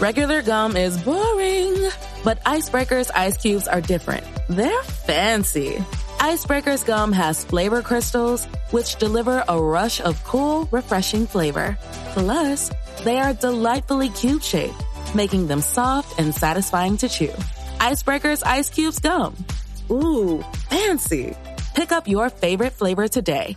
Regular gum is boring, but Icebreaker's ice cubes are different. They're fancy. Icebreaker's gum has flavor crystals, which deliver a rush of cool, refreshing flavor. Plus, they are delightfully cube shaped, making them soft and satisfying to chew. Icebreaker's Ice Cubes Gum. Ooh, fancy. Pick up your favorite flavor today.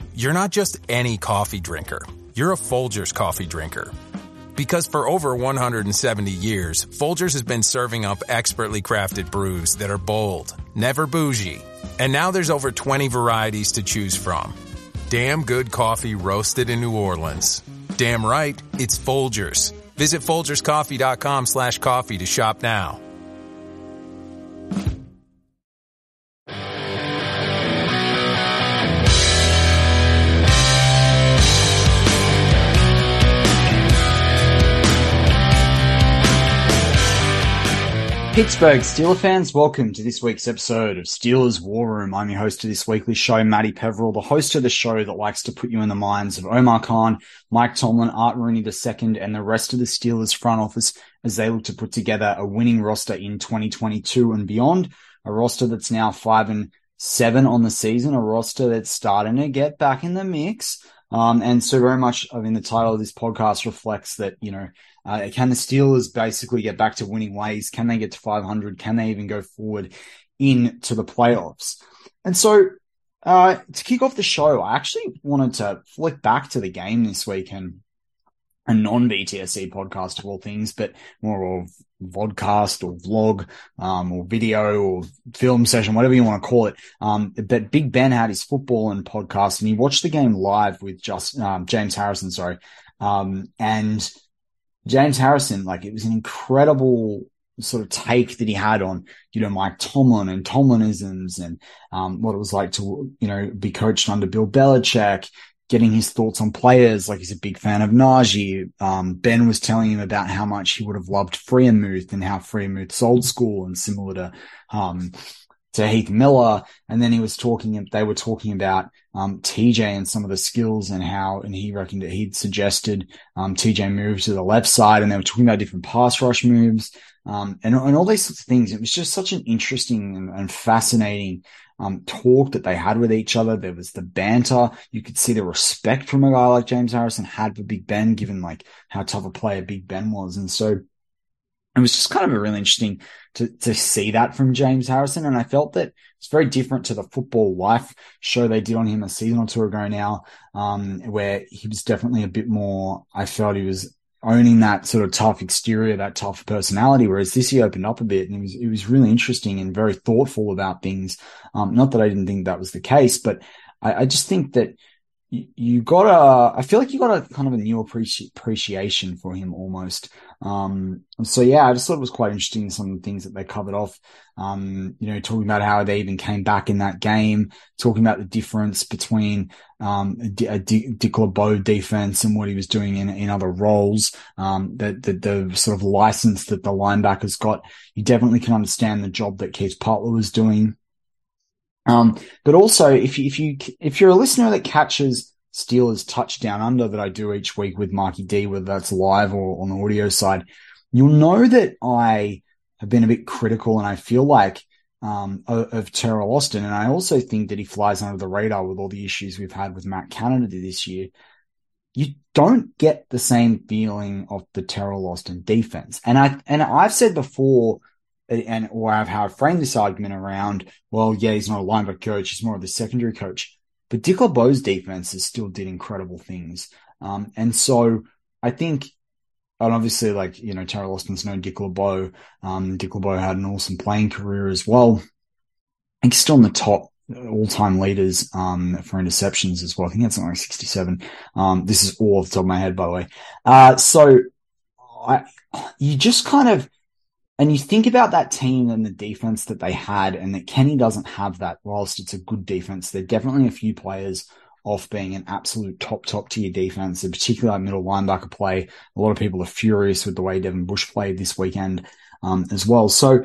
You're not just any coffee drinker. You're a Folgers coffee drinker. Because for over 170 years, Folgers has been serving up expertly crafted brews that are bold, never bougie. And now there's over 20 varieties to choose from. Damn good coffee roasted in New Orleans. Damn right, it's Folgers. Visit FolgersCoffee.com slash coffee to shop now. Pittsburgh Steelers fans, welcome to this week's episode of Steelers War Room. I'm your host of this weekly show, Matty Peverill, the host of the show that likes to put you in the minds of Omar Khan, Mike Tomlin, Art Rooney II, and the rest of the Steelers front office as they look to put together a winning roster in 2022 and beyond. A roster that's now five and seven on the season, a roster that's starting to get back in the mix. Um, and so very much, I mean, the title of this podcast reflects that, you know, uh, can the Steelers basically get back to winning ways? Can they get to 500? Can they even go forward into the playoffs? And so, uh, to kick off the show, I actually wanted to flick back to the game this week and a non BTSC podcast of all things, but more of vodcast or vlog, um, or video or film session, whatever you want to call it. Um, but Big Ben had his Footbahlin podcast and he watched the game live with just, um, James Harrison, sorry. Um, and James Harrison, like it was an incredible sort of take that he had on, you know, Mike Tomlin and Tomlinisms and, um, what it was like to, you know, be coached under Bill Belichick, getting his thoughts on players. Like he's a big fan of Najee. Um, ben was telling him about how much he would have loved Freiermuth and how Freiermuth's old school and similar to, um, to Heath Miller. And then he was talking, they were talking about, um, TJ and some of the skills and how, and he reckoned that he'd suggested, um, TJ move to the left side and they were talking about different pass rush moves, um, and, and all these sorts of things. It was just such an interesting and, and fascinating, um, talk that they had with each other. There was the banter. You could see the respect from a guy like James Harrison had for Big Ben, given like how tough a player Big Ben was. And so, it was just kind of a really interesting to, to see that from James Harrison. And I felt that it's very different to the football life show they did on him a season or two ago now, um, where he was definitely a bit more, I felt he was owning that sort of tough exterior, that tough personality. Whereas this he opened up a bit and it was, it was really interesting and very thoughtful about things. Um, not that I didn't think that was the case, but I, I just think that you, you got a, I feel like you got a kind of a new appreci- appreciation for him almost. Um, so yeah, I just thought it was quite interesting some of the things that they covered off. Um, you know, talking about how they even came back in that game, talking about the difference between, um, a, Dick LeBeau defense and what he was doing in, in other roles. Um, the, the, the sort of license that the linebackers got. You definitely can understand the job that Keith Butler was doing. Um, but also if you, if you, if you're a listener that catches Steelers touchdown under that I do each week with Marky D, whether that's live or on the audio side, you'll know that I have been a bit critical and I feel like um, of, Teryl Austin. And I also think that he flies under the radar with all the issues we've had with Matt Canada this year. You don't get the same feeling of the Teryl Austin defense. And I, and I've said before, and, or I've, I've framed this argument around, well, yeah, he's not a linebacker coach. He's more of the secondary coach. But Dick LeBeau's defenses still did incredible things. Um, and so I think and obviously, like, you know, Teryl Austin's known Dick LeBeau. Um, Dick LeBeau had an awesome playing career as well. He's still in the top all-time leaders um, for interceptions as well. I think that's something like 67. Um, this is all off the top of my head, by the way. Uh, so I, you just kind of, and you think about that team and the defense that they had, and that Kenny doesn't have that. Whilst it's a good defense, there are definitely a few players off being an absolute top, top tier defense, and particularly that middle linebacker play. A lot of people are furious with the way Devin Bush played this weekend um, as well. So,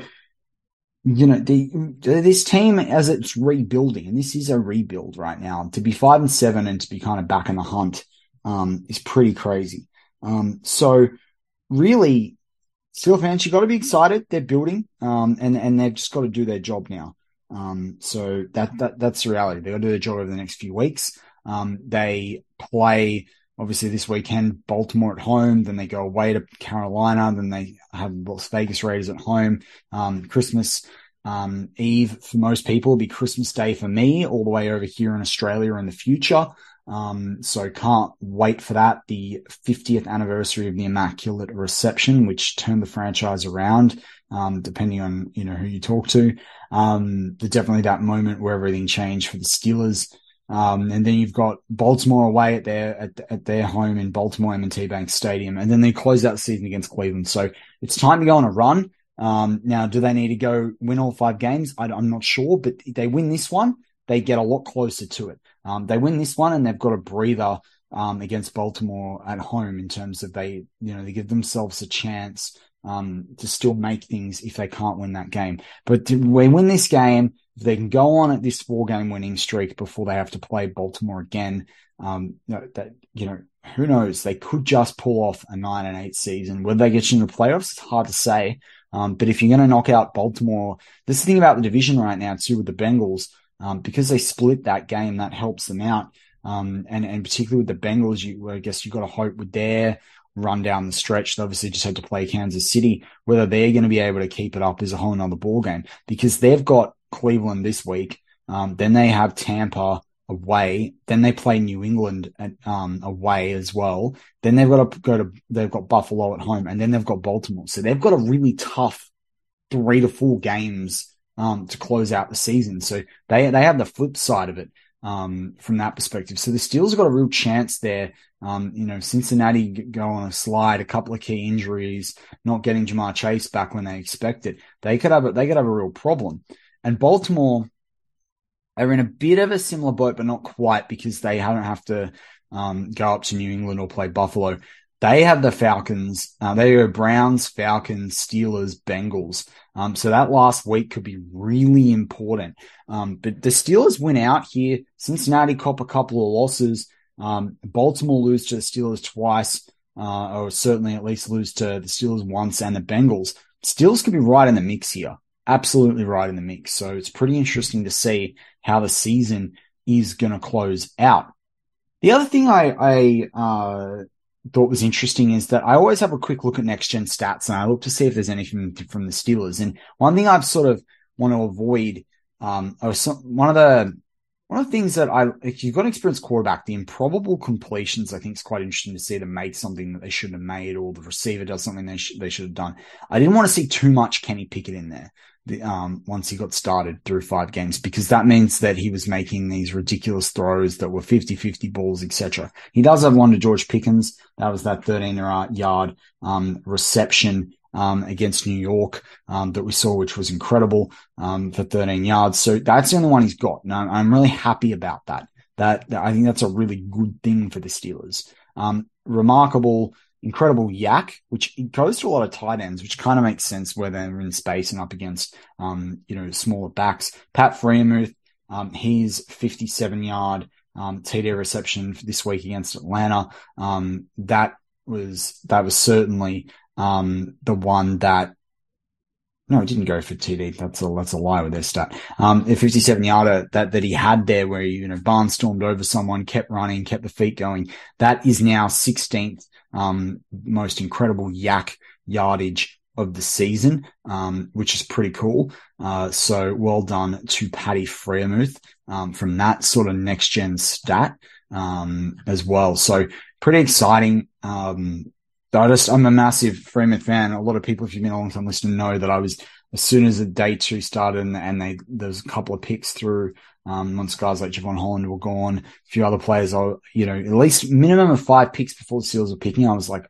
you know, the, this team as it's rebuilding, and this is a rebuild right now, to be five and seven and to be kind of back in the hunt um, is pretty crazy. Um, so, really, Steel fans, you got to be excited. They're building, um, and and they've just got to do their job now. Um, so that that that's the reality. They got to do their job over the next few weeks. Um, they play obviously this weekend Baltimore at home, then they go away to Carolina, then they have Las Vegas Raiders at home. Um, Christmas um, Eve for most people will be Christmas Day for me, all the way over here in Australia in the future. Um, so can't wait for that. The 50th anniversary of the Immaculate Reception, which turned the franchise around, um, depending on, you know, who you talk to. Um, definitely that moment where everything changed for the Steelers. Um, and then you've got Baltimore away at their at, at their home in Baltimore M&T Bank Stadium, and then they close out the season against Cleveland. So it's time to go on a run. Um, now, do they need to go win all five games? I, am not sure, but they win this one, they get a lot closer to it. Um, they win this one, and they've got a breather um, against Baltimore at home in terms of they, you know, they give themselves a chance um, to still make things if they can't win that game. But we win this game, they can go on at this four game winning streak before they have to play Baltimore again, um, that, you know, who knows? They could just pull off a nine and eight season. Whether they get into the playoffs, it's hard to say. Um, but if you're going to knock out Baltimore, this is the thing about the division right now too with the Bengals, um, because they split that game, that helps them out. Um, and, and particularly with the Bengals, you, I guess you got to hope with their run down the stretch. They obviously just had to play Kansas City. Whether they're going to be able to keep it up is a whole nother ball game because they've got Cleveland this week. Um, then they have Tampa away. Then they play New England at, um, away as well. Then they've got to go to, they've got Buffalo at home and then they've got Baltimore. So they've got a really tough three to four games, um, to close out the season. So they, they have the flip side of it um, from that perspective. So the Steelers have got a real chance there. Um, you know, Cincinnati go on a slide, a couple of key injuries, not getting Ja'Marr Chase back when they expected. They could have a, they could have a real problem. And Baltimore are in a bit of a similar boat, but not quite because they don't have to um, go up to New England or play Buffalo. They have the Falcons. Uh, they go Browns, Falcons, Steelers, Bengals. Um, so that last week could be really important. Um, but the Steelers win out here. Cincinnati cop a couple of losses. Um, Baltimore lose to the Steelers twice, uh, or certainly at least lose to the Steelers once and the Bengals. Steelers could be right in the mix here. Absolutely right in the mix. So it's pretty interesting to see how the season is going to close out. The other thing I, I, uh, thought was interesting is that I always have a quick look at next gen stats and I look to see if there's anything from the Steelers. And one thing I've sort of want to avoid, um, or some, one of the, one of the things that I, if you've got an experienced quarterback, the improbable completions, I think is quite interesting to see them make something that they shouldn't have made or the receiver does something they, sh- they should have done. I didn't want to see too much Kenny Pickett in there the, um, once he got started through five games, because that means that he was making these ridiculous throws that were 50-50 balls, etc. He does have one to George Pickens. That was that 13 yard, um, reception, um, against New York, um, that we saw, which was incredible, um, for 13 yards. So that's the only one he's got. And I'm really happy about that. That, that I think that's a really good thing for the Steelers. Um, remarkable incredible YAC, which goes to a lot of tight ends, which kind of makes sense where they're in space and up against, um, you know, smaller backs. Pat Freiermuth, um, he's 57 yard, um, TD reception this week against Atlanta. Um, that was, that was certainly, um, the one that no, it didn't go for TD. That's a that's a lie with their stat. Um, the 57 yarder that that he had there, where he, you know barnstormed over someone, kept running, kept the feet going. That is now 16th um, most incredible YAC yardage of the season, um, which is pretty cool. Uh, so well done to Paddy Freiermuth um, from that sort of next gen stat um, as well. So pretty exciting. Um, I just, I'm a massive Freeman fan. A lot of people, if you've been a long time listener, know that I was, as soon as the day two started and, and they, there's a couple of picks through, um, once guys like Jevon Holland were gone, a few other players, I, you know, at least minimum of five picks before the Seals were picking. I was like,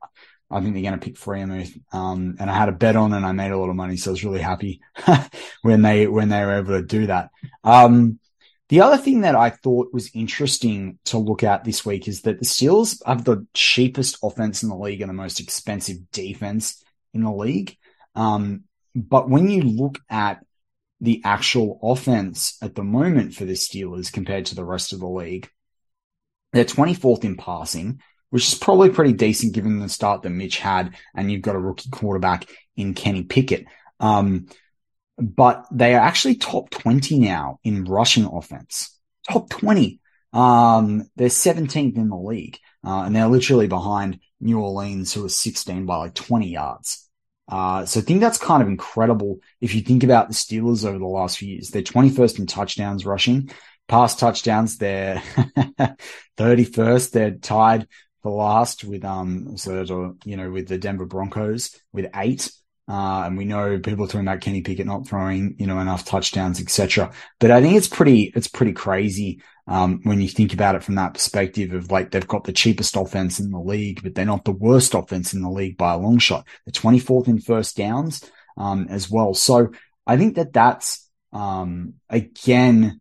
I think they're going to pick Freiermuth. Um, and I had a bet on and I made a lot of money. So I was really happy when they, when they were able to do that. Um, the other thing that I thought was interesting to look at this week is that the Steelers have the cheapest offense in the league and the most expensive defense in the league. Um, but when you look at the actual offense at the moment for the Steelers compared to the rest of the league, they're 24th in passing, which is probably pretty decent given the start that Mitch had, and you've got a rookie quarterback in Kenny Pickett. Um, but they are actually top 20 now in rushing offense. Top 20. Um, they're 17th in the league. Uh, and they're literally behind New Orleans, who are 16 by like 20 yards. Uh, so I think that's kind of incredible. If you think about the Steelers over the last few years, they're 21st in touchdowns rushing, pass touchdowns. They're 31st. They're tied for last with, um, so, you know, with the Denver Broncos with eight. Uh, and we know people are talking about Kenny Pickett not throwing, you know, enough touchdowns, etc. But I think it's pretty, it's pretty crazy, um, when you think about it from that perspective of like, they've got the cheapest offense in the league, but they're not the worst offense in the league by a long shot. They're 24th in first downs, um, as well. So I think that that's, um, again,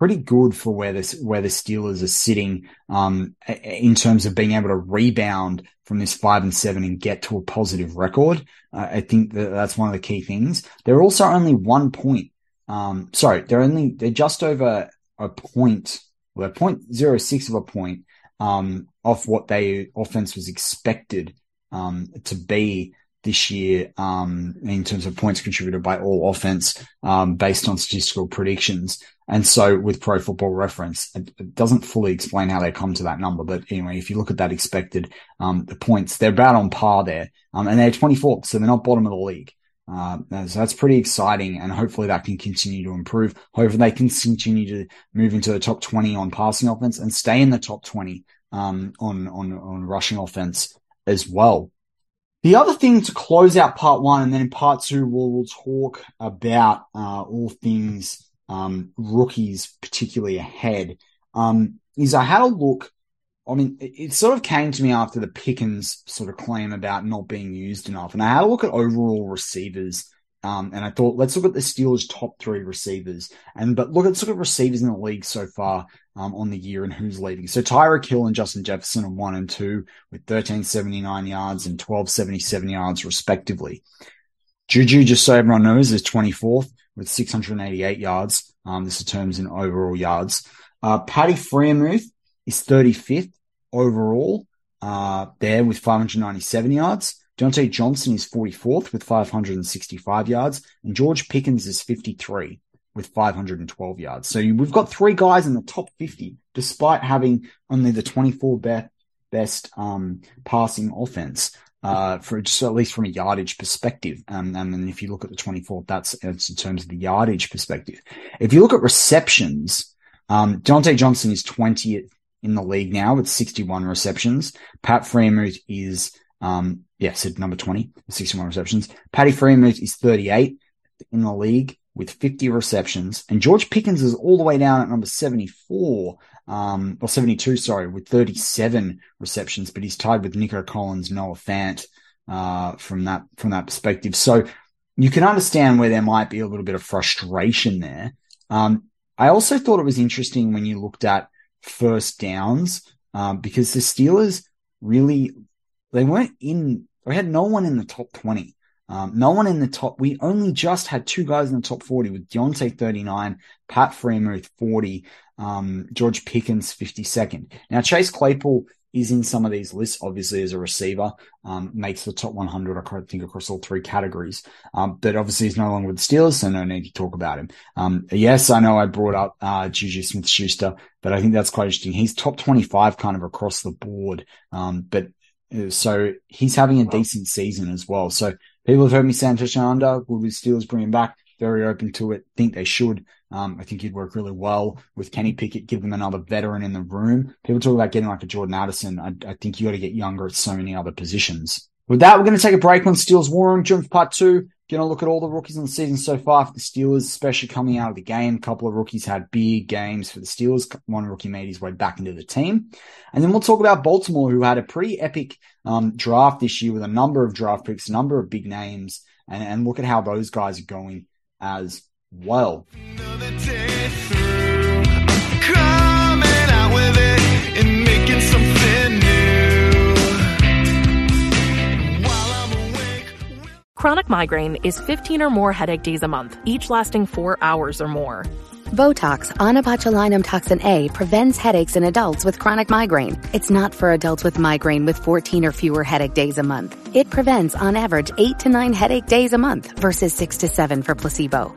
pretty good for where this where the Steelers are sitting um, in terms of being able to rebound from this five and seven and get to a positive record. Uh, I think that that's one of the key things. They're also only one point. Um, sorry, they're only they're just over a point. Well, they're point zero six of a point um, off what they offense was expected um, to be this year um, in terms of points contributed by all offense um, based on statistical predictions. And so with pro football reference, it, it, doesn't fully explain how they come to that number. But anyway, if you look at that expected, um, the points, they're about on par there. Um, and they're 24th. So they're not bottom of the league. Uh, so that's pretty exciting. And hopefully that can continue to improve. Hopefully they can continue to move into the top 20 on passing offense and stay in the top 20, um, on, on, on rushing offense as well. The other thing to close out part one, and then in part two, we'll, we'll talk about uh, all things um, rookies, particularly ahead, um, is I had a look. I mean, it, it, sort of came to me after the Pickens sort of claim about not being used enough. And I had a look at overall receivers. Um, and I thought, let's look at the Steelers' top three receivers. And, but look, let's look at receivers in the league so far, um, on the year and who's leading. So Tyreek Hill and Justin Jefferson are one and two with 1379 yards and 1277 yards respectively. Juju, just so everyone knows, is 24th with 688 yards. Um, this is terms in overall yards. Uh, Paddy Freiermuth is 35th overall, uh, there with 597 yards. Diontae Johnson is 44th with 565 yards and George Pickens is 53 with 512 yards. So we've got three guys in the top 50, despite having only the 24 best, best um, passing offense uh, for just at least from a yardage perspective. Um, and if you look at the 24th, that's, that's in terms of the yardage perspective. If you look at receptions, um, Diontae Johnson is 20th in the league now with 61 receptions. Pat Freiermuth is, um, yeah, said number 20, 61 receptions. Patty Freiermuth is 38 in the league with 50 receptions. And George Pickens is all the way down at number 74, um, or 72, sorry, with 37 receptions, but he's tied with Nico Collins, Noah Fant, uh, from that, from that perspective. So you can understand where there might be a little bit of frustration there. Um, I also thought it was interesting when you looked at first downs, um, because the Steelers really, they weren't in, they had no one in the top 20. Um, no one in the top. We only just had two guys in the top 40 with Diontae 39, Pat Freiermuth 40, um, George Pickens 52nd. Now, Chase Claypool is in some of these lists, obviously as a receiver, um, makes the top 100, I think, across all three categories. Um, but obviously he's no longer with the Steelers, so no need to talk about him. Um, yes, I know I brought up, uh, Juju Smith Schuster, but I think that's quite interesting. He's top 25 kind of across the board. Um, but uh, so he's having a decent season as well. So people have heard me say under. Will the Steelers bring him back? Very open to it. Think they should. Um, I think he'd work really well with Kenny Pickett, give them another veteran in the room. People talk about getting like a Jordan Addison. I, I think you got to get younger at so many other positions. With that, we're going to take a break on Steelers War Room. For part two. Going to look at all the rookies in the season so far for the Steelers, especially coming out of the game. A couple of rookies had big games for the Steelers. One rookie made his way back into the team. And then we'll talk about Baltimore, who had a pretty epic um, draft this year with a number of draft picks, a number of big names, and, and look at how those guys are going as well. Chronic migraine is 15 or more headache days a month, each lasting four hours or more. Botox, onabotulinum toxin A, prevents headaches in adults with chronic migraine. It's not for adults with migraine with 14 or fewer headache days a month. It prevents, on average, 8 to 9 headache days a month versus 6 to 7 for placebo.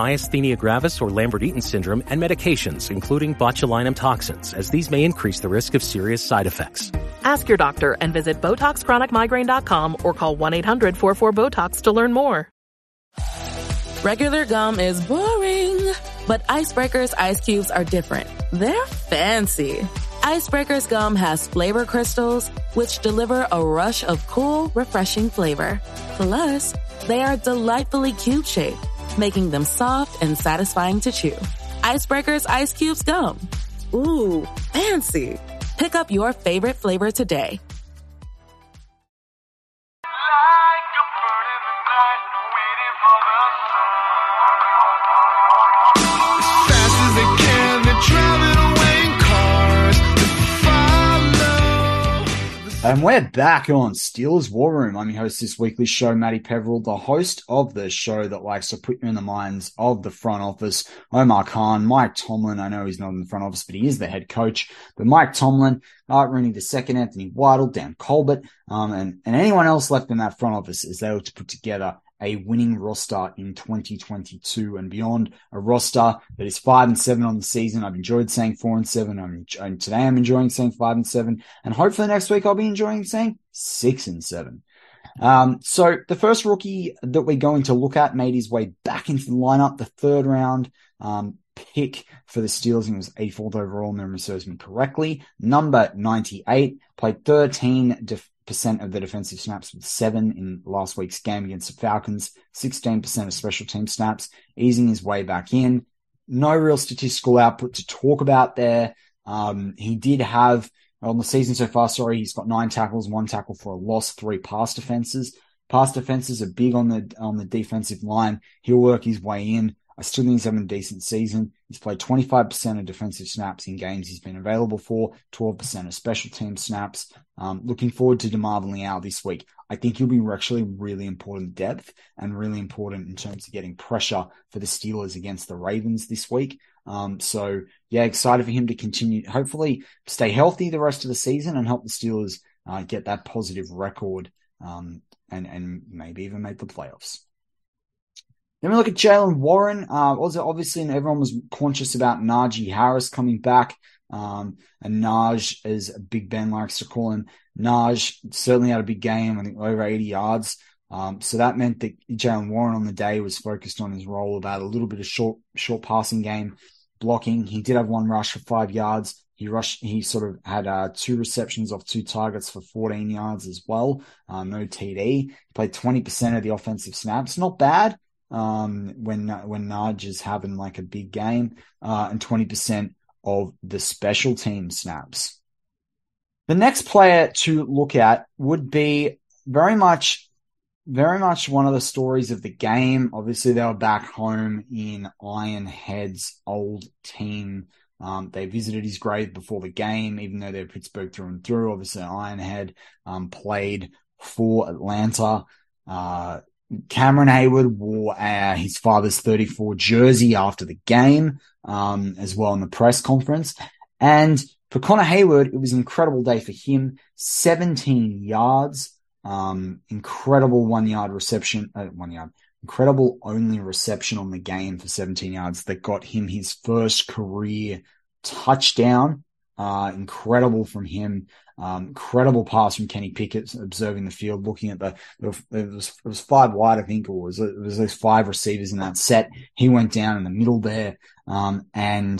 myasthenia gravis or Lambert-Eaton syndrome, and medications, including botulinum toxins, as these may increase the risk of serious side effects. Ask your doctor and visit BotoxChronicMigraine.com or call 1-800-44-BOTOX to learn more. Regular gum is boring, but Icebreaker's ice cubes are different. They're fancy. Icebreaker's gum has flavor crystals, which deliver a rush of cool, refreshing flavor. Plus, they are delightfully cube shaped making them soft and satisfying to chew. Icebreakers Ice Cubes Gum. Ooh, fancy. Pick up your favorite flavor today. And we're back on Steelers War Room. I'm your host this weekly show, Matty Peverill, the host of the show that likes to put you in the minds of the front office. Omar Khan, Mike Tomlin. I know he's not in the front office, but he is the head coach. But Mike Tomlin, Art Rooney II, Anthony Weidl, Dan Colbert, um, and, and anyone else left in that front office is were to put together a winning roster in 2022 and beyond. A roster that is five and seven on the season. I've enjoyed saying four and seven. I'm, and today I'm enjoying saying five and seven. And hopefully next week I'll be enjoying saying six and seven. Um, so the first rookie that we're going to look at made his way back into the lineup, the third round, um, pick for the Steelers. He was 84th overall, memory serves me correctly. Number 98, played 13 def- percent of the defensive snaps with seven in last week's game against the Falcons, 16% of special team snaps, easing his way back in. No real statistical output to talk about there. Um, he did have on the season so far, sorry, he's got nine tackles, one tackle for a loss, three pass defenses. Pass defenses are big on the on the defensive line. He'll work his way in. I still think he's having a decent season. He's played 25% of defensive snaps in games he's been available for, 12% of special team snaps. Um, looking forward to DeMarvin Leal this week. I think he'll be actually really important depth and really important in terms of getting pressure for the Steelers against the Ravens this week. Um, so yeah, excited for him to continue, hopefully stay healthy the rest of the season and help the Steelers uh, get that positive record um, and, and maybe even make the playoffs. Then we look at Jalen Warren. Uh, also, obviously, everyone was conscious about Najee Harris coming back. Um, and Naj, as Big Ben likes to call him, Naj certainly had a big game. I think over 80 yards. Um, so that meant that Jalen Warren on the day was focused on his role about a little bit of short, short passing game blocking. He did have one rush for five yards. He rushed, he sort of had uh, two receptions off two targets for 14 yards as well. Uh, no TD. He played 20% of the offensive snaps. Not bad um, when when Naj is having like a big game, uh, and twenty percent of the special team snaps. The next player to look at would be very much, very much one of the stories of the game. Obviously, they were back home in Ironhead's old team. Um, they visited his grave before the game, even though they're Pittsburgh through and through. Obviously, Ironhead um, played for Atlanta. Uh, Cameron Heyward wore uh, his father's 34 jersey after the game, um, as well in the press conference. And for Connor Heyward, it was an incredible day for him. 17 yards, um, incredible one yard reception, uh, one yard, incredible only reception on the game for 17 yards that got him his first career touchdown. Uh, incredible from him. Um, incredible pass from Kenny Pickett, observing the field, looking at the, it was, it was five wide, I think, or was it was those five receivers in that set. He went down in the middle there, um, and,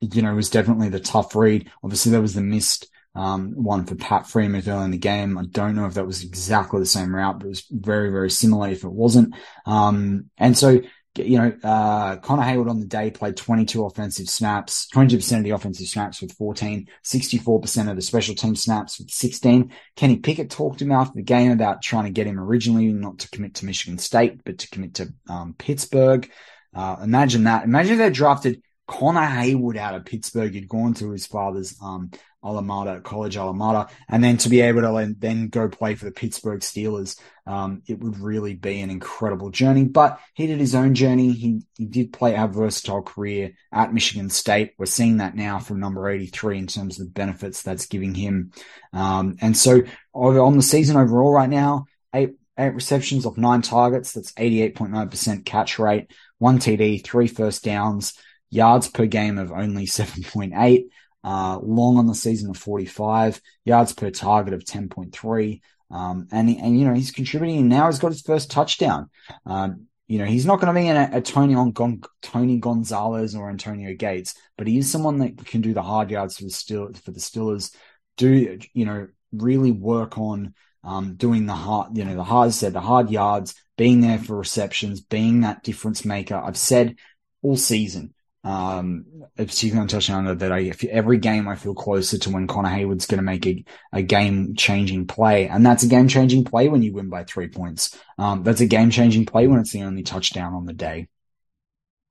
you know, it was definitely the tough read. Obviously, there was the missed, um, one for Pat Freiermuth early in the game. I don't know if that was exactly the same route, but it was very, very similar if it wasn't. Um, and so, you know, uh, Connor Heyward on the day played 22 offensive snaps, 22% of the offensive snaps with 14, 64% of the special team snaps with 16. Kenny Pickett talked to him after the game about trying to get him originally not to commit to Michigan State, but to commit to um, Pittsburgh. Uh, imagine that. Imagine if they drafted Connor Heyward out of Pittsburgh. He'd gone to his father's um, mater, college mater, and then to be able to then go play for the Pittsburgh Steelers, um, it would really be an incredible journey. But he did his own journey. He he did play a versatile career at Michigan State. We're seeing that now from number 83 in terms of the benefits that's giving him. Um, and so on the season overall right now, eight eight receptions of nine targets. That's 88.9% catch rate, one TD, three first downs, yards per game of only 7.8 uh, long on the season of 45, yards per target of 10.3. Um, and, and, you know, he's contributing and now he's got his first touchdown. Um, you know, he's not going to be a, a Tony on Gon, Tony Gonzalez or Antonio Gates, but he is someone that can do the hard yards for the still for the Steelers. Do you know really work on um, doing the hard, you know, the hard said the hard yards, being there for receptions, being that difference maker. I've said all season um, particularly on touchdown that I, every game I feel closer to when Connor Heyward's going to make a, a game changing play. And that's a game changing play when you win by three points. Um, that's a game changing play when it's the only touchdown on the day.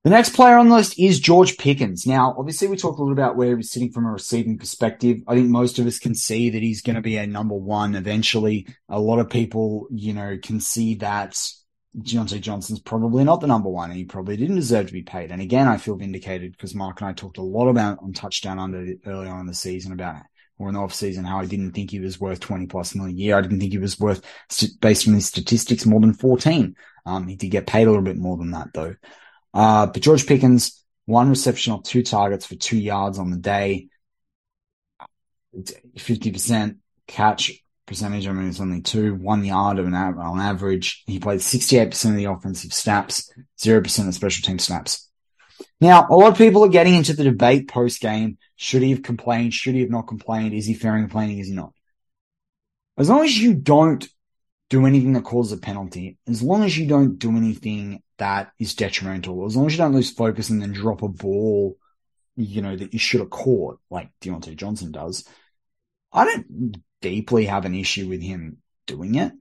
The next player on the list is George Pickens. Now, obviously, we talked a little bit about where he's sitting from a receiving perspective. I think most of us can see that he's going to be a number one eventually. A lot of people, you know, can see that Diontae Johnson's probably not the number one, and he probably didn't deserve to be paid. And again, I feel vindicated because Mark and I talked a lot about on touchdown under early on in the season about or in the off season how I didn't think he was worth 20 plus million a year. I didn't think he was worth, based on his statistics, more than 14. Um, he did get paid a little bit more than that though. Uh, but George Pickens, one reception of two targets for two yards on the day, 50% catch percentage. I mean, it's only two, one yard of an on average. He played 68% of the offensive snaps, 0% of special team snaps. Now, a lot of people are getting into the debate post game. Should he have complained? Should he have not complained? Is he fair in complaining? Is he not? As long as you don't do anything that causes a penalty, as long as you don't do anything that is detrimental, as long as you don't lose focus and then drop a ball, you know, that you should have caught, like Diontae Johnson does, I don't deeply have an issue with him doing it,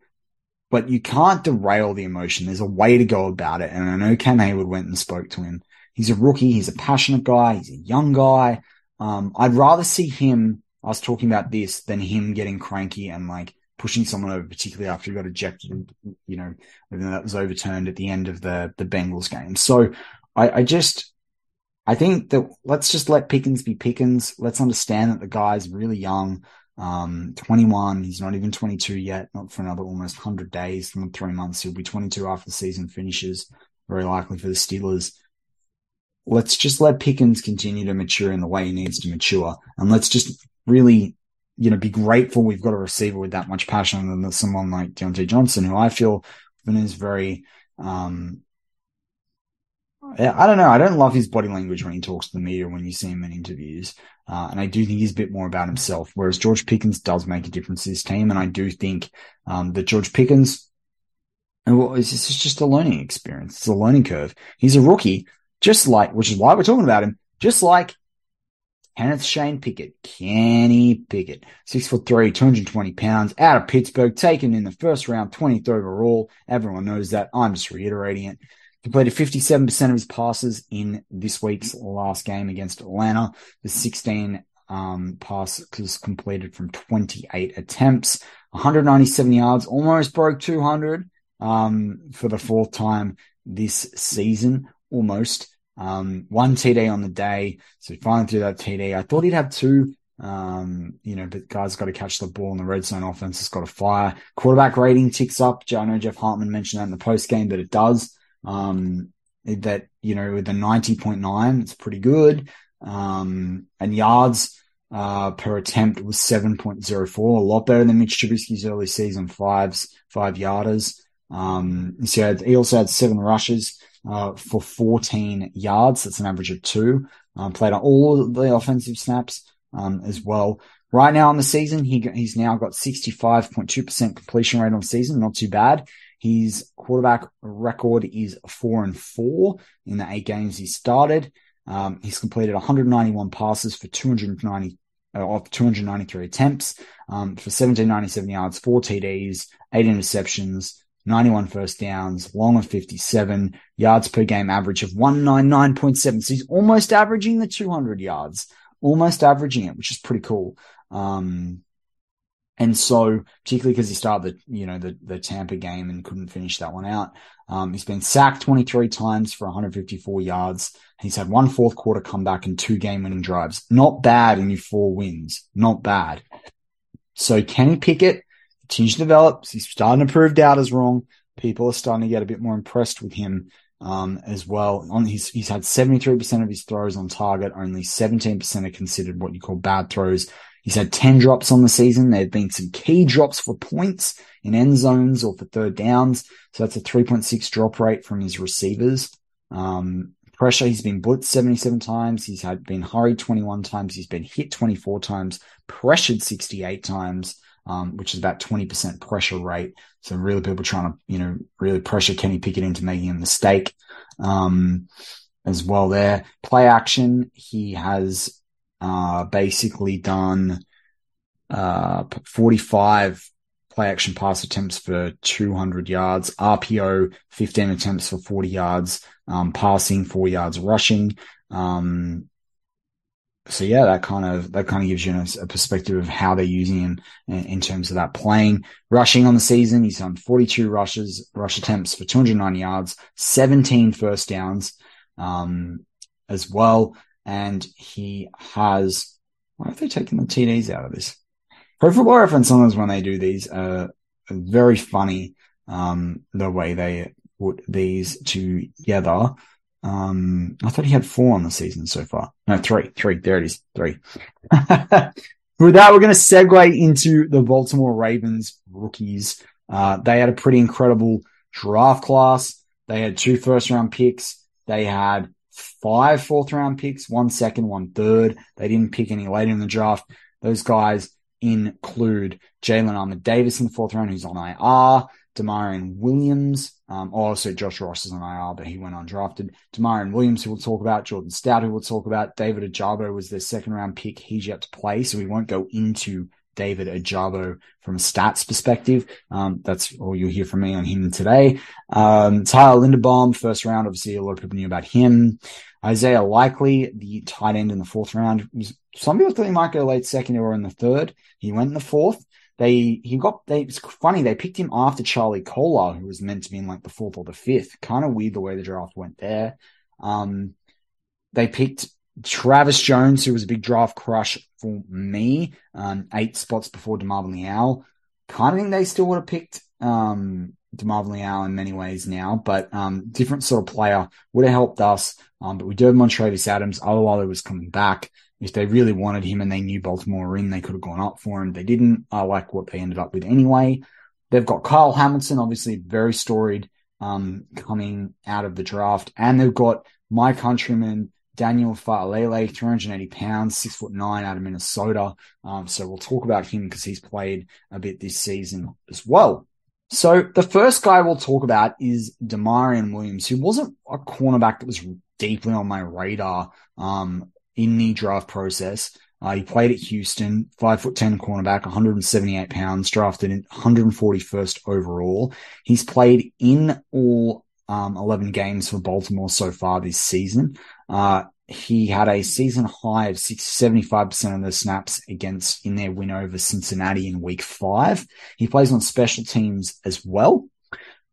but you can't derail the emotion. There's a way to go about it. And I know Cam Heyward went and spoke to him. He's a rookie. He's a passionate guy. He's a young guy. Um, I'd rather see him, I was talking about this, than him getting cranky and like pushing someone over, particularly after he got ejected you know, that was overturned at the end of the, the Bengals game. So I, I just, I think that let's just let Pickens be Pickens. Let's understand that the guy's really young. Um, 21. He's not even 22 yet, not for another almost 100 days, three months. He'll be 22 after the season finishes, very likely for the Steelers. Let's just let Pickens continue to mature in the way he needs to mature. And let's just really, you know, be grateful we've got a receiver with that much passion than someone like Diontae Johnson, who I feel is very, um, I don't know. I don't love his body language when he talks to the media when you see him in interviews. Uh, and I do think he's a bit more about himself, whereas George Pickens does make a difference to his team. And I do think um, that George Pickens, well, it's just a learning experience. It's a learning curve. He's a rookie, just like, which is why we're talking about him, just like it's Shane Pickett. Kenny Pickett. Six foot three, 220 pounds, out of Pittsburgh, taken in the first round, 23rd overall. Everyone knows that. I'm just reiterating it. Completed 57% of his passes in this week's last game against Atlanta. The 16 um, passes completed from 28 attempts, 197 yards, almost broke 200 um, for the fourth time this season, almost. Um, one TD on the day. So finally threw that TD. I thought he'd have two, um, you know, but guys got to catch the ball in the red zone offense It's got to fire. Quarterback rating ticks up. I know Jeff Hartman mentioned that in the post game, but it does. Um, that, you know, with the 90.9, it's pretty good. Um, and yards, uh, per attempt was 7.04, a lot better than Mitch Trubisky's early season fives, five yarders. Um, so he, also had seven rushes uh, for 14 yards. That's an average of two. Um, played on all the offensive snaps um, as well. Right now on the season, he he's now got 65.2% completion rate on season. Not too bad. His quarterback record is four and four in the eight games he started. Um, he's completed 191 passes for 290 uh, of 293 attempts um, for 1797 yards, four TDs, eight interceptions, 91 first downs, long of 57, yards per game average of 199.7. So he's almost averaging the 200 yards, almost averaging it, which is pretty cool. Um, and so, particularly because he started the, you know, the, the Tampa game and couldn't finish that one out. Um, he's been sacked 23 times for 154 yards. He's had one fourth quarter comeback and two game winning drives. Not bad in your four wins. Not bad. So Kenny Pickett continues to develop. He's starting to prove doubters wrong. People are starting to get a bit more impressed with him um, as well. On his, he's had 73% of his throws on target. Only 17% are considered what you call bad throws. He's had 10 drops on the season. There have been some key drops for points in end zones or for third downs. So that's a 3.6 drop rate from his receivers. Um, pressure, he's been blitzed 77 times. He's had been hurried 21 times. He's been hit 24 times, pressured 68 times um, which is about 20% pressure rate. So really people trying to, you know, really pressure Kenny Pickett into making a mistake, um, as well there. Play action. He has, uh, basically done, uh, 45 play action pass attempts for 200 yards, RPO 15 attempts for 40 yards, um, passing four yards rushing. Um, so yeah, that kind of that kind of gives you a perspective of how they're using him in, in, terms of that playing. Rushing on the season, he's done 42 rushes, rush attempts for 209 yards, 17 first downs, um, as well, and he has. Why have they taken the TDs out of this? Pro Football Reference sometimes when they do these, are very funny, um, the way they put these together. Um, I thought he had four on the season so far. No, three, three. There it is, three. With that, we're going to segue into the Baltimore Ravens rookies. Uh, they had a pretty incredible draft class. They had two first round picks. They had five fourth round picks, one second, one third. They didn't pick any later in the draft. Those guys include Jalen Armour Davis in the fourth round, who's on IR. Damarion Williams. Um, also Josh Ross is on IR, but he went undrafted. Damarion Williams, who we'll talk about. Jordan Stout, who we'll talk about. David Ojabo was their second round pick. He's yet to play, so we won't go into David Ojabo from a stats perspective. Um, that's all you'll hear from me on him today. Um, Tyler Linderbaum, first round. Obviously, a lot of people knew about him. Isaiah Likely, the tight end in the fourth round. Some people thought he might go late second or in the third. He went in the fourth. They he got they it's funny they picked him after Charlie Kolar, who was meant to be in like the fourth or the fifth. Kind of weird the way the draft went there. Um, they picked Travis Jones, who was a big draft crush for me, um, eight spots before DeMarvin Leal. Kind of think they still would have picked um, DeMarvin Leal in many ways now, but um, different sort of player would have helped us. Um, but we do have Montravius Adams. Otherwise, he was coming back if they really wanted him and they knew Baltimore were in, they could have gone up for him. They didn't. I like what they ended up with anyway. They've got Kyle Hamilton, obviously very storied, um, coming out of the draft. And they've got my countryman, Daniel Faalele, 380 pounds, six foot nine out of Minnesota. Um, so we'll talk about him because he's played a bit this season as well. So the first guy we'll talk about is Damarion Williams, who wasn't a cornerback that was deeply on my radar um, in the draft process. Uh, he played at Houston, five foot ten cornerback, 178 pounds, drafted in 141st overall. He's played in all um, 11 games for Baltimore so far this season. Uh, he had a season high of 75% of the snaps against in their win over Cincinnati in week five. He plays on special teams as well.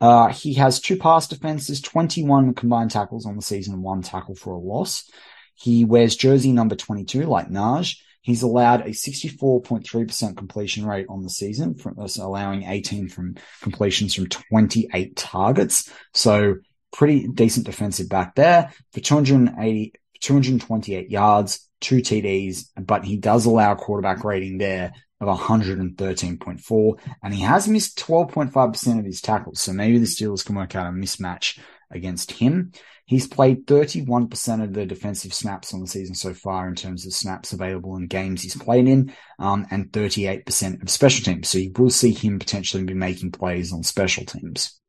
Uh, he has two pass defenses, 21 combined tackles on the season, one tackle for a loss. He wears jersey number 22 like Naj. He's allowed a 64.3% completion rate on the season, from, uh, allowing 18 from completions from 28 targets. So pretty decent defensive back there for 280, 228 yards, two TDs, but he does allow quarterback rating there of 113.4, and he has missed 12.5% of his tackles. So maybe the Steelers can work out a mismatch against him. He's played 31% of the defensive snaps on the season so far in terms of snaps available in games he's played in, um, and 38% of special teams. So you will see him potentially be making plays on special teams.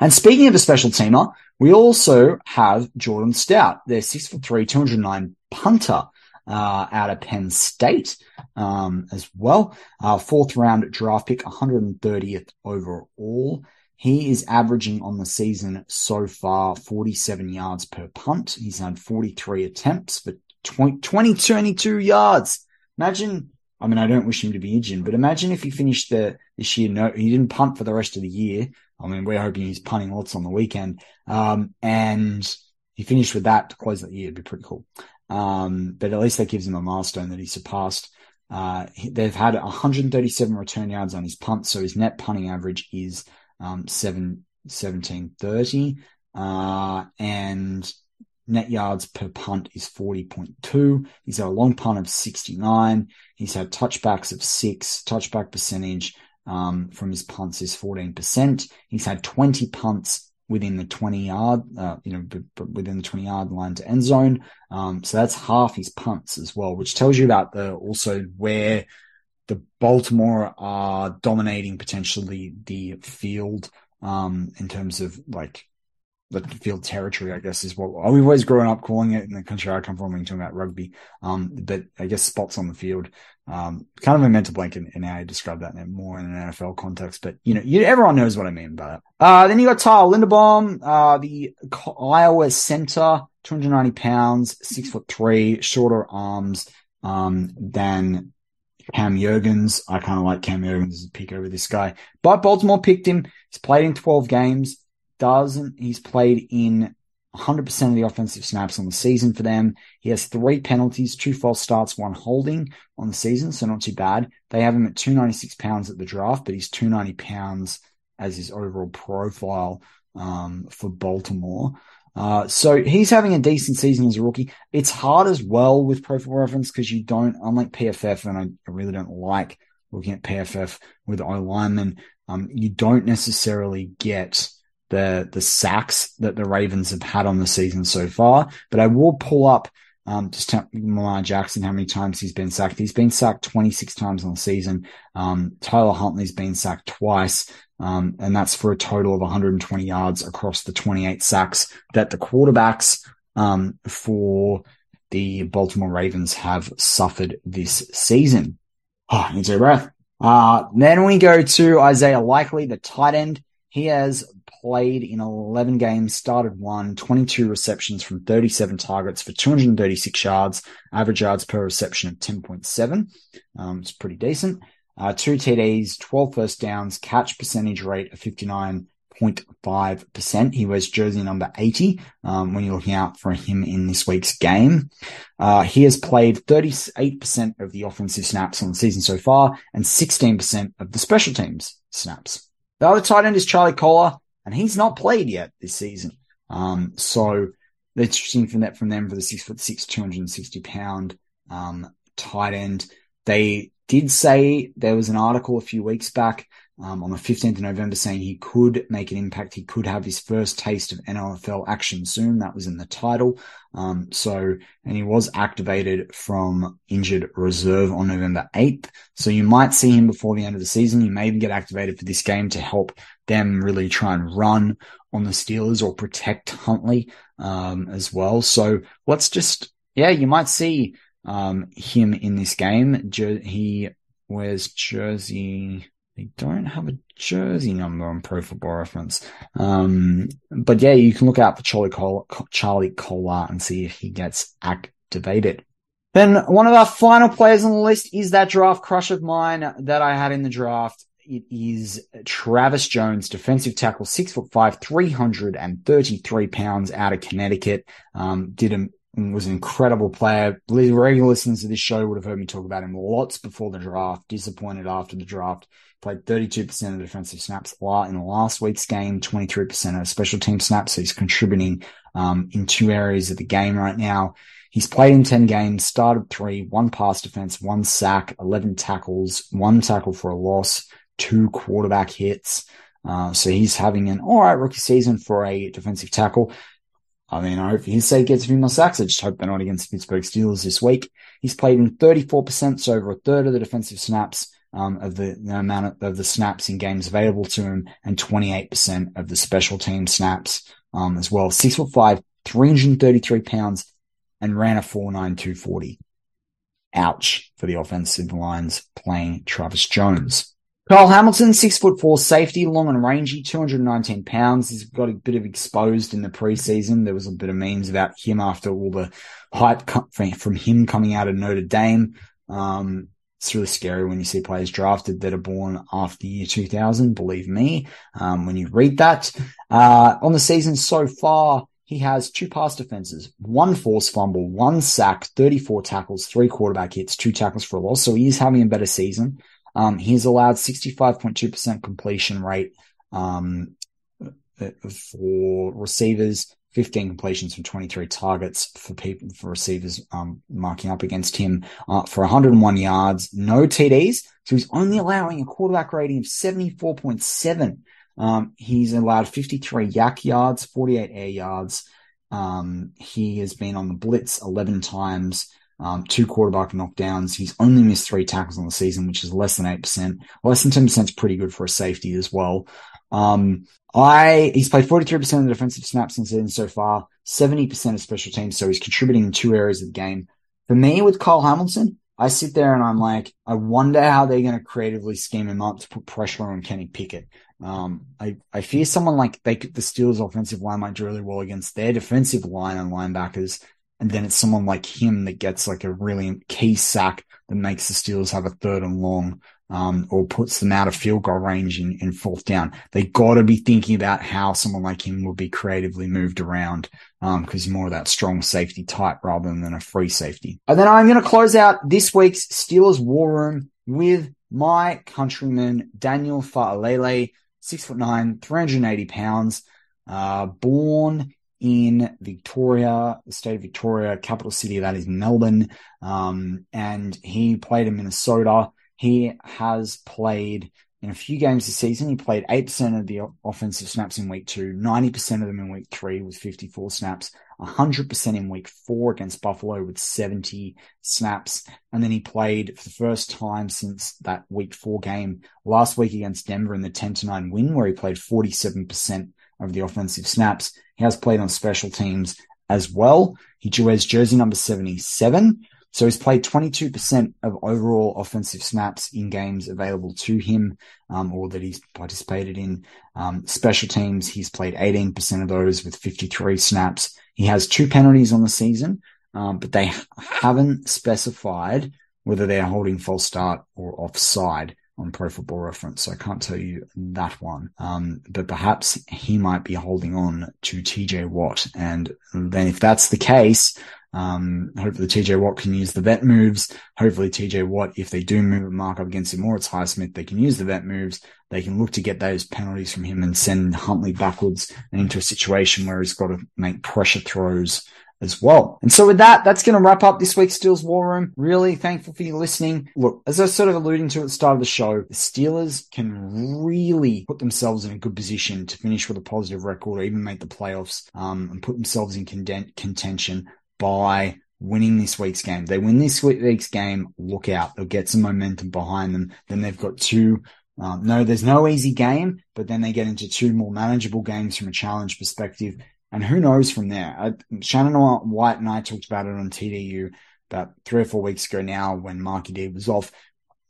And speaking of a special teamer, we also have Jordan Stout. They're six foot three, 209 punter. Uh, out of Penn State, um, as well. Uh, fourth round draft pick, 130th overall. He is averaging on the season so far 47 yards per punt. He's had 43 attempts for 20, 22 yards. Imagine, I mean, I don't wish him to be injured, but imagine if he finished the this year. No, he didn't punt for the rest of the year. I mean, we're hoping he's punting lots on the weekend. Um, and he finished with that to close the year. It'd be pretty cool. Um, but at least that gives him a milestone that he surpassed. Uh, they've had 137 return yards on his punt, so his net punting average is um, 7, 1730. Uh, and net yards per punt is 40.2. He's had a long punt of 69. He's had touchbacks of six. Touchback percentage um, from his punts is 14%. He's had 20 punts within the 20 yard, uh, you know, b- b- within the 20 yard line to end zone. Um, so that's half his punts as well, which tells you about the also where the Baltimore are dominating potentially the field um, in terms of like the field territory, I guess is what we've always grown up calling it in the country I come from when you're talking about rugby. Um, but I guess spots on the field, um, kind of a mental blank in, in how I describe that more in an NFL context, but you know, you, everyone knows what I mean by that. Uh, then you got Tyler Linderbaum, uh, the Iowa center, 290 pounds, six foot three, shorter arms, um, than Cam Jurgens. I kind of like Cam Jurgens as a pick over this guy, but Baltimore picked him. He's played in 12 games. Doesn't he's played in 100% of the offensive snaps on the season for them. He has three penalties, two false starts, one holding on the season, so not too bad. They have him at 296 pounds at the draft, but he's 290 pounds as his overall profile um, for Baltimore. Uh, so he's having a decent season as a rookie. It's hard as well with Pro Football Reference because you don't, unlike PFF, and I, I, really don't like looking at PFF with O linemen. Um, you don't necessarily get the the sacks that the Ravens have had on the season so far. But I will pull up um, just Lamar Jackson, how many times he's been sacked. He's been sacked 26 times on the season. Um, Tyler Huntley's been sacked twice. Um, and that's for a total of 120 yards across the 28 sacks that the quarterbacks um, for the Baltimore Ravens have suffered this season. Oh, need to breath. Uh, then we go to Isaiah Likely, the tight end. He has played in 11 games, started one, 22 receptions from 37 targets for 236 yards, average yards per reception of 10.7. Um, it's pretty decent. Uh, two TDs, 12 first downs, catch percentage rate of 59.5%. He wears jersey number 80 um, when you're looking out for him in this week's game. Uh, he has played 38% of the offensive snaps on the season so far and 16% of the special teams snaps. The other tight end is Charlie Kolar, and he's not played yet this season. Um, so interesting from that from them for the six foot six, 260 pound um, tight end. They did say there was an article a few weeks back um, on the 15th of November saying he could make an impact. He could have his first taste of NFL action soon. That was in the title. Um, so, and he was activated from injured reserve on November 8th. So you might see him before the end of the season. You may even get activated for this game to help them really try and run on the Steelers or protect Huntley um, as well. So let's just yeah, you might see um, him in this game. Jer- he wears jersey. They don't have a jersey number on Pro Football Reference. Um, but yeah, you can look out for Charlie Col- Charlie Kolar and see if he gets activated. Then one of our final players on the list is that draft crush of mine that I had in the draft. It is Travis Jones, defensive tackle, six foot five, 333 pounds out of Connecticut. Um, did a, was an incredible player. Regular listeners to this show would have heard me talk about him lots before the draft, disappointed after the draft. Played 32% of defensive snaps in the last week's game, 23% of special team snaps. So he's contributing, um, in two areas of the game right now. He's played in 10 games, started three, one pass defense, one sack, 11 tackles, one tackle for a loss, two quarterback hits. Uh, so he's having an all right rookie season for a defensive tackle. I mean, I hope his sake gets a few more sacks. I just hope they're not against the Pittsburgh Steelers this week. He's played in 34%, so over a third of the defensive snaps, um, of the, the amount of, of, the snaps in games available to him and 28% of the special team snaps, um, as well. Six foot five, 333 pounds and ran a 4.9240. Ouch for the offensive lines playing Travis Jones. Kyle Hamilton, six foot four safety, long and rangy, 219 pounds. He's got a bit of exposed in the preseason. There was a bit of memes about him after all the hype from him coming out of Notre Dame. Um, it's really scary when you see players drafted that are born after the year 2000. Believe me, um, when you read that, uh, on the season so far, he has two pass defenses, one force fumble, one sack, 34 tackles, three quarterback hits, two tackles for a loss. So he is having a better season. Um, he's allowed 65.2% completion rate, um, for receivers, 15 completions from 23 targets for people, for receivers, um, marking up against him, uh, for 101 yards, no TDs. So he's only allowing a quarterback rating of 74.7. Um, he's allowed 53 YAC yards, 48 air yards. Um, he has been on the blitz 11 times, um, two quarterback knockdowns. He's only missed three tackles on the season, which is less than 8%. Less than 10% is pretty good for a safety as well. Um, I, he's played 43% of the defensive snaps in season so far, 70% of special teams. So he's contributing in two areas of the game. For me with Kyle Hamilton, I sit there and I'm like, I wonder how they're going to creatively scheme him up to put pressure on Kenny Pickett. Um, I, I fear someone like they the Steelers offensive line might do really well against their defensive line and linebackers. And then it's someone like him that gets like a really key sack that makes the Steelers have a third and long, um, or puts them out of field goal range in, in fourth down. They gotta be thinking about how someone like him will be creatively moved around, um, cause more of that strong safety type rather than a free safety. And then I'm going to close out this week's Steelers war room with my countryman, Daniel Fa'alele six foot nine, 380 pounds, uh, born in Victoria, the state of Victoria, capital city that is Melbourne. Um, and he played in Minnesota. He has played in a few games this season. He played 8% of the offensive snaps in week two, 90% of them in week three with 54 snaps, 100% in week four against Buffalo with 70 snaps. And then he played for the first time since that week four game last week against Denver in the 10 to 9 win, where he played 47% of the offensive snaps. He has played on special teams as well. He wears jersey number 77. So he's played 22% of overall offensive snaps in games available to him, um, or that he's participated in. Um, special teams, he's played 18% of those with 53 snaps. He has two penalties on the season, um, but they haven't specified whether they're holding false start or offside on Pro Football Reference. So I can't tell you that one. Um, but perhaps he might be holding on to TJ Watt. And then if that's the case, um, hopefully TJ Watt can use the vet moves. Hopefully TJ Watt, if they do move a mark up against him or it's Highsmith, they can use the vet moves. They can look to get those penalties from him and send Huntley backwards and into a situation where he's got to make pressure throws as well. And so with that, that's going to wrap up this week's Steelers War Room. Really thankful for you listening. Look, as I was sort of alluding to at the start of the show, the Steelers can really put themselves in a good position to finish with a positive record or even make the playoffs um, and put themselves in contention by winning this week's game. They win this week's game, look out. They'll get some momentum behind them. Then they've got two um, no, there's no easy game, but then they get into two more manageable games from a challenge perspective And who knows from there? Shannon White and I talked about it on TDU about three or four weeks ago now when Marky D was off.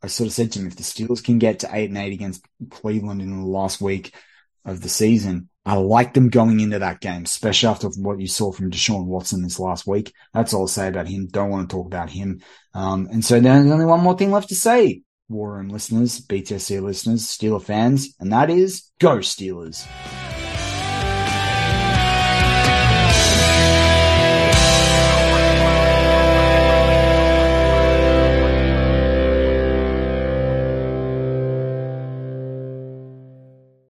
I sort of said to him, if the Steelers can get to eight and eight against Cleveland in the last week of the season, I like them going into that game, especially after what you saw from Deshaun Watson this last week. That's all I'll say about him. Don't want to talk about him. Um, and so there's only one more thing left to say, War Room listeners, BTSC listeners, Steeler fans, and that is go Steelers.